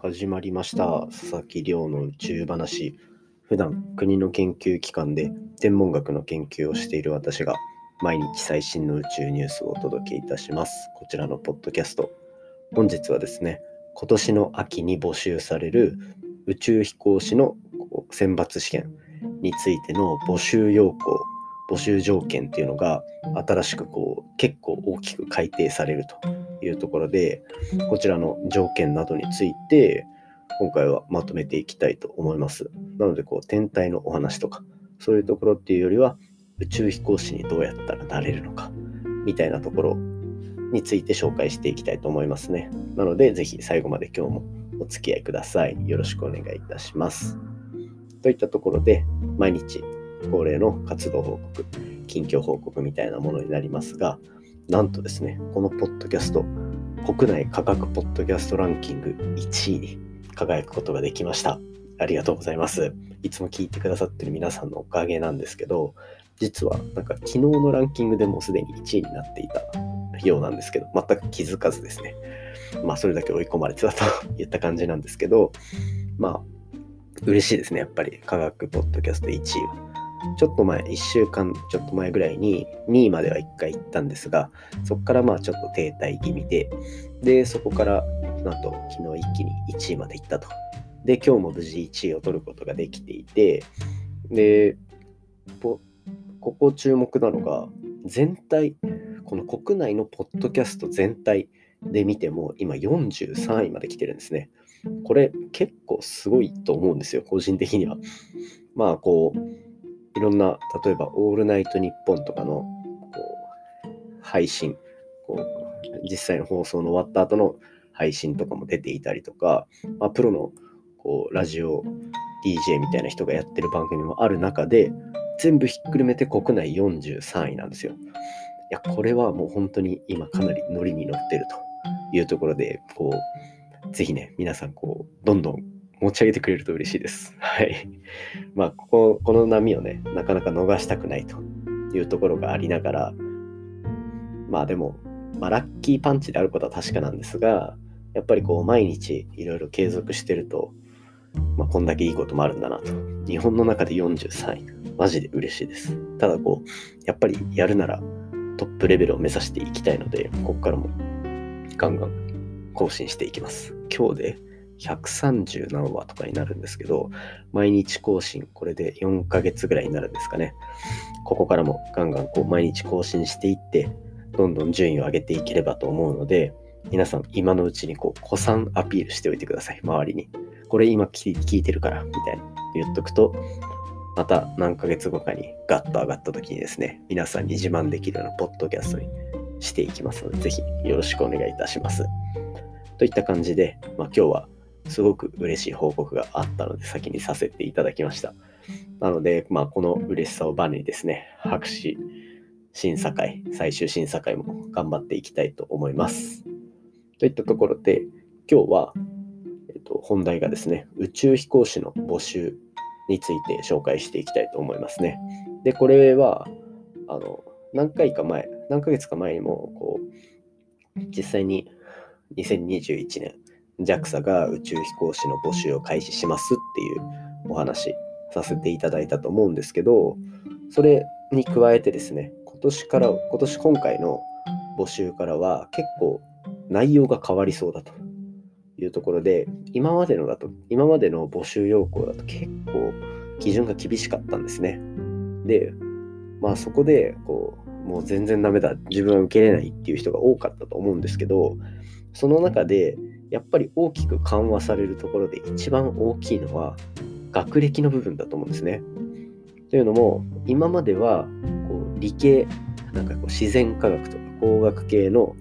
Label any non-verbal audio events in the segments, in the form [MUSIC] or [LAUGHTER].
始まりました佐々木亮の宇宙話。普段国の研究機関で天文学の研究をしている私が毎日最新の宇宙ニュースをお届けいたします。こちらのポッドキャスト。本日はですね今年の秋に募集される宇宙飛行士の選抜試験についての募集要項募集条件っていうのが新しくこう結構大きく改定されるというところで、こちらの条件などについて、今回はまとめていきたいと思います。なので、こう、天体のお話とか、そういうところっていうよりは、宇宙飛行士にどうやったらなれるのか、みたいなところについて紹介していきたいと思いますね。なので、ぜひ最後まで今日もお付き合いください。よろしくお願いいたします。といったところで、毎日恒例の活動報告、近況報告みたいなものになりますが、なんとですね、このポッドキャスト、国内科学ポッドキャストランキング1位に輝くことができました。ありがとうございます。いつも聞いてくださってる皆さんのおかげなんですけど、実はなんか昨日のランキングでもすでに1位になっていたようなんですけど、全く気づかずですね。まあそれだけ追い込まれてたと [LAUGHS] いった感じなんですけど、まあ嬉しいですね、やっぱり科学ポッドキャスト1位は。ちょっと前、1週間ちょっと前ぐらいに2位までは1回行ったんですが、そこからまあちょっと停滞気味で、で、そこからなんと昨日一気に1位まで行ったと。で、今日も無事1位を取ることができていて、で、ここ注目なのが、全体、この国内のポッドキャスト全体で見ても、今43位まで来てるんですね。これ結構すごいと思うんですよ、個人的には。まあ、こう、いろんな、例えば、オールナイトニッポンとかのこう配信、こう実際の放送の終わった後の配信とかも出ていたりとか、まあ、プロのこうラジオ DJ みたいな人がやってる番組もある中で、全部ひっくるめて国内43位なんですよ。いや、これはもう本当に今かなりノリに乗ってるというところで、こう、ぜひね、皆さん、こう、どんどん持ち上げてくれると嬉しいです。はい。まあ、ここ、この波をね、なかなか逃したくないというところがありながら、まあでも、まあ、ラッキーパンチであることは確かなんですが、やっぱりこう、毎日いろいろ継続してると、まあ、こんだけいいこともあるんだなと。日本の中で43位。マジで嬉しいです。ただこう、やっぱりやるならトップレベルを目指していきたいので、ここからもガンガン更新していきます。今日で130何話とかになるんですけど、毎日更新、これで4ヶ月ぐらいになるんですかね。ここからもガンガンこう毎日更新していって、どんどん順位を上げていければと思うので、皆さん今のうちにこう、古参アピールしておいてください、周りに。これ今聞いてるから、みたいな言っとくと、また何ヶ月後かにガッと上がった時にですね、皆さんに自慢できるようなポッドキャストにしていきますので、ぜひよろしくお願いいたします。といった感じで、まあ、今日はすごく嬉しい報告があったので先にさせていただきました。なので、まあ、この嬉しさをバネにですね、博士審査会、最終審査会も頑張っていきたいと思います。といったところで、今日は、えっと、本題がですね、宇宙飛行士の募集について紹介していきたいと思いますね。で、これは、あの、何回か前、何ヶ月か前にも、こう、実際に2021年 JAXA が宇宙飛行士の募集を開始しますっていうお話させていただいたと思うんですけど、それに加えてですね、今年から、今年今回の募集からは結構内容が変わりそうだというところで、今までのだと、今までの募集要項だと結構基準が厳しかったんですね。で、まあそこで、こう、もう全然ダメだ、自分は受けれないっていう人が多かったと思うんですけど、その中でやっぱり大きく緩和されるところで一番大きいのは学歴の部分だと思うんですね。というのも今まではこう理系なんかこう自然科学とか工学系の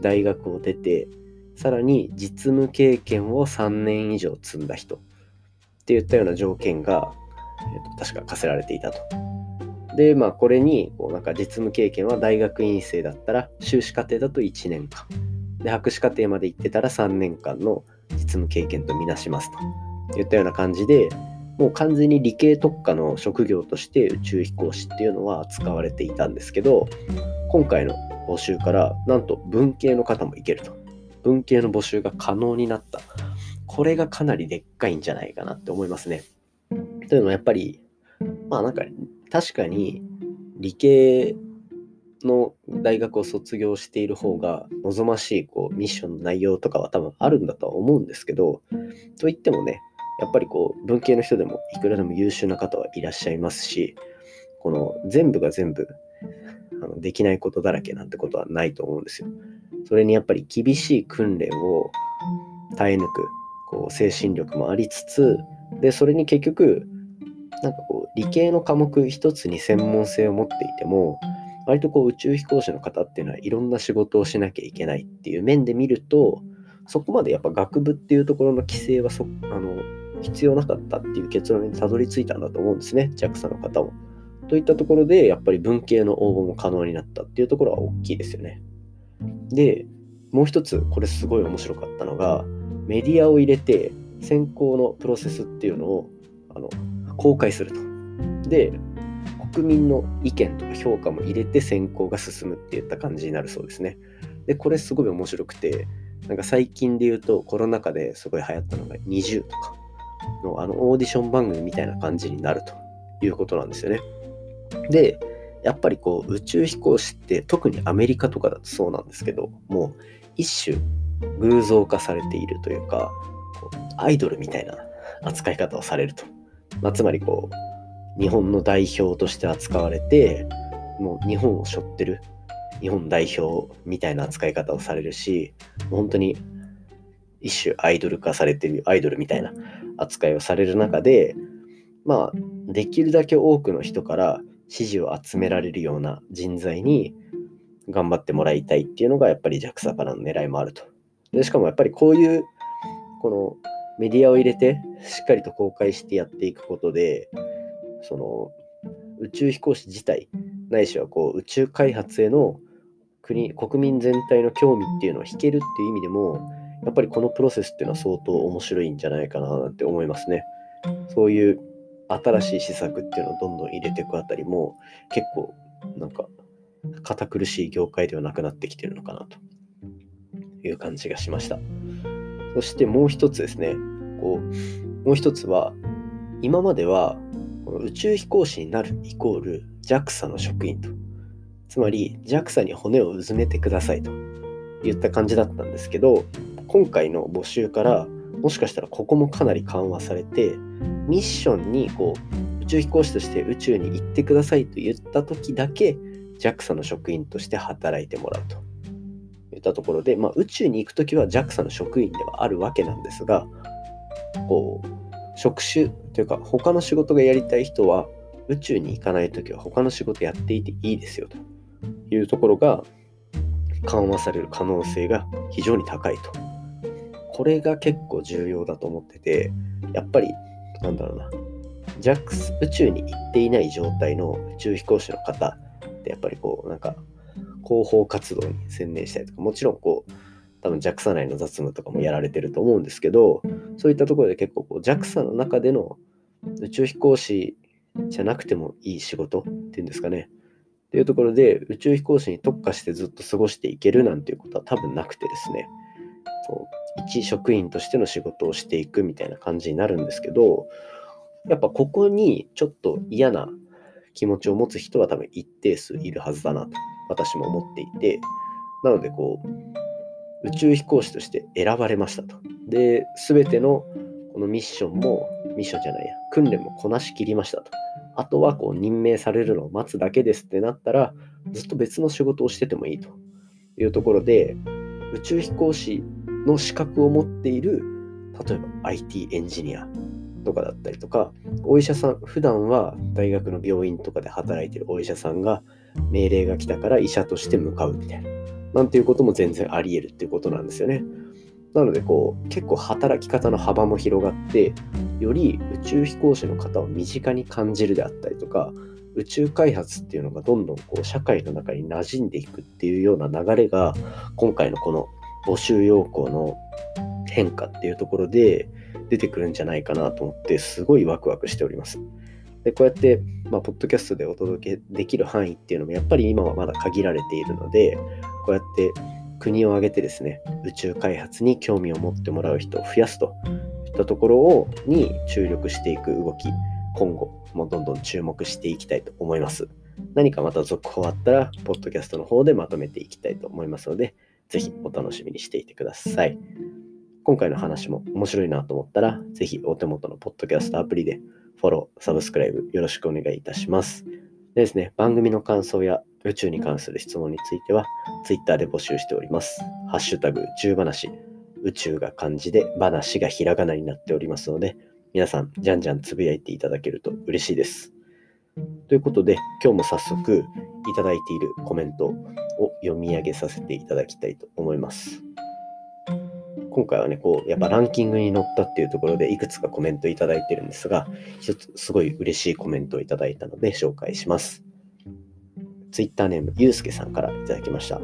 大学を出てさらに実務経験を3年以上積んだ人っていったような条件が、えー、と確か課せられていたと。でまあこれにこうなんか実務経験は大学院生だったら修士課程だと1年間で、博士課程まで行ってたら3年間の実務経験とみなしますといったような感じで、もう完全に理系特化の職業として宇宙飛行士っていうのは使われていたんですけど、今回の募集からなんと文系の方もいけると。文系の募集が可能になったこれがかなりでっかいんじゃないかなって思いますね。というのはやっぱり、まあなんか確かに理系の大学を卒業している方が望ましいこうミッションの内容とかは多分あるんだとは思うんですけど、といってもね、やっぱりこう文系の人でもいくらでも優秀な方はいらっしゃいますし、この全部が全部あのできないことだらけなんてことはないと思うんですよ。それにやっぱり厳しい訓練を耐え抜くこう精神力もありつつでそれに結局なんかこう理系の科目一つに専門性を持っていても割とこう宇宙飛行士の方っていうのはいろんな仕事をしなきゃいけないっていう面で見るとそこまでやっぱ学部っていうところの規制はそあの必要なかったっていう結論にたどり着いたんだと思うんですね JAXA の方も。といったところでやっぱり文系の応募も可能になったっていうところは大きいですよね。でもう一つこれすごい面白かったのがメディアを入れて選考のプロセスっていうのをあの公開すると。で国民の意見とか評価も入れて選考が進むっていった感じになるそうですね。でこれすごい面白くてなんか最近で言うとコロナ禍ですごい流行ったのが20とかのあのオーディション番組みたいな感じになるということなんですよね。でやっぱりこう宇宙飛行士って特にアメリカとかだとそうなんですけどもう一種偶像化されているというかアイドルみたいな扱い方をされると、まあ、つまりこう日本の代表として扱われてもう日本を背負ってる日本代表みたいな扱い方をされるし本当に一種アイドル化されてるアイドルみたいな扱いをされる中でまあできるだけ多くの人から支持を集められるような人材に頑張ってもらいたいっていうのがやっぱり JAXA からの狙いもあると。でしかもやっぱりこういうこのメディアを入れてしっかりと公開してやっていくことでその宇宙飛行士自体ないしはこう宇宙開発への国国民全体の興味っていうのを引けるっていう意味でもやっぱりこのプロセスっていうのは相当面白いんじゃないかななんて思いますね。そういう新しい施策っていうのをどんどん入れていくあたりも結構なんか堅苦しい業界ではなくなってきてるのかなという感じがしました。そしてもう一つですね、こうもう一つは今までは宇宙飛行士になるイコール JAXA の職員と。つまり JAXA に骨をうずめてくださいといった感じだったんですけど、今回の募集からもしかしたらここもかなり緩和されて、ミッションにこう宇宙飛行士として宇宙に行ってくださいと言った時だけ JAXA の職員として働いてもらうといったところで、まあ、宇宙に行く時は JAXA の職員ではあるわけなんですがこう職種というか他の仕事がやりたい人は宇宙に行かない時は他の仕事やっていていいですよというところが緩和される可能性が非常に高いと。これが結構重要だと思ってて、やっぱり、なんだろうな、JAX 宇宙に行っていない状態の宇宙飛行士の方ってやっぱりこう、なんか、広報活動に専念したりとか、もちろんこう、多分 JAXA 内の雑務とかもやられてると思うんですけど、そういったところで結構こう JAXA の中での宇宙飛行士じゃなくてもいい仕事っていうんですかね。っていうところで宇宙飛行士に特化してずっと過ごしていけるなんていうことは多分なくてですね。そう一職員としての仕事をしていくみたいな感じになるんですけど、やっぱここにちょっと嫌な気持ちを持つ人は多分一定数いるはずだなと私も思っていて、なのでこう、宇宙飛行士として選ばれましたと。で、すべてのこのミッションも、ミッションじゃないや、訓練もこなしきりましたと。あとはこう任命されるのを待つだけですってなったら、ずっと別の仕事をしててもいいというところで、宇宙飛行士の資格を持っている、例えば IT エンジニアとかだったりとか、お医者さん、普段は大学の病院とかで働いてるお医者さんが命令が来たから医者として向かうみたいな、なんていうことも全然あり得るっていうことなんですよね。なのでこう結構働き方の幅も広がってより宇宙飛行士の方を身近に感じるであったりとか宇宙開発っていうのがどんどんこう社会の中に馴染んでいくっていうような流れが今回のこの募集要項の変化っていうところで出てくるんじゃないかなと思ってすごいワクワクしております。でこうやって、まあ、ポッドキャストでお届けできる範囲っていうのもやっぱり今はまだ限られているのでこうやって国を挙げてですね、宇宙開発に興味を持ってもらう人を増やすといったところをに注力していく動き、今後もどんどん注目していきたいと思います。何かまた続報あったら、ポッドキャストの方でまとめていきたいと思いますので、ぜひお楽しみにしていてください。今回の話も面白いなと思ったら、ぜひお手元のポッドキャストアプリでフォロー、サブスクライブよろしくお願いいたします。でですね、番組の感想や宇宙に関する質問については、Twitter で募集しております。ハッシュタグ宇宙話、宇宙が漢字で話がひらがなになっておりますので、皆さん、じゃんじゃんつぶやいていただけると嬉しいです。ということで、今日も早速いただいているコメントを読み上げさせていただきたいと思います。今回はね、こう、やっぱランキングに載ったっていうところでいくつかコメントいただいてるんですが、一つすごい嬉しいコメントをいただいたので紹介します。Twitter ネーム、ゆうすけさんからいただきました。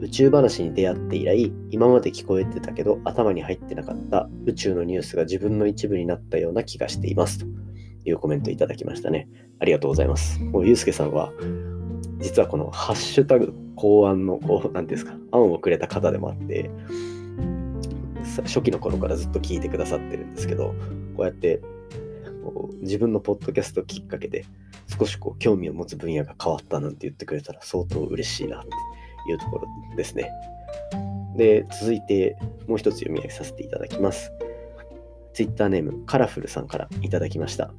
宇宙話に出会って以来、今まで聞こえてたけど頭に入ってなかった宇宙のニュースが自分の一部になったような気がしていますというコメントいただきましたね。ありがとうございます。もうゆうすけさんは、実はこのハッシュタグ考案の、こう、なんですか、案をくれた方でもあって、初期の頃からずっと聞いてくださってるんですけど、こうやってこう自分のポッドキャストきっかけで少しこう興味を持つ分野が変わったなんて言ってくれたら相当嬉しいなっていうところですね。で、続いてもう一つ読み上げさせていただきます。Twitter ネームカラフルさんからいただきました。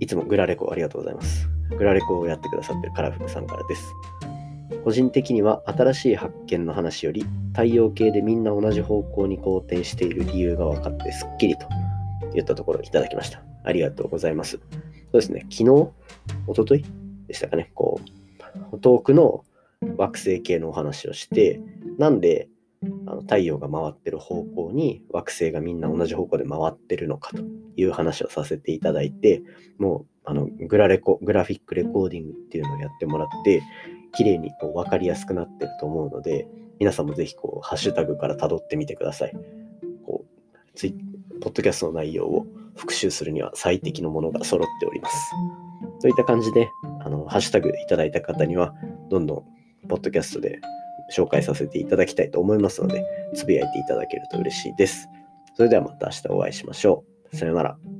いつもグラレコありがとうございます。グラレコをやってくださってるカラフルさんからです。個人的には新しい発見の話より太陽系でみんな同じ方向に好転している理由が分かってすっきりと言ったところいただきました。ありがとうございます。そうですね、昨日、おとといでしたかね、こう、遠くの惑星系のお話をして、なんであの太陽が回ってる方向に惑星がみんな同じ方向で回ってるのかという話をさせていただいて、もうあのグラレコ、グラフィックレコーディングっていうのをやってもらって、綺麗にこう分かりやすくなってると思うので、皆さんもぜひこうハッシュタグから辿ってみてください。こうツイポッドキャストの内容を復習するには最適のものが揃っております。といった感じで、あのハッシュタグいただいた方には、どんどんポッドキャストで紹介させていただきたいと思いますので、つぶやいていただけると嬉しいです。それではまた明日お会いしましょう。さようなら。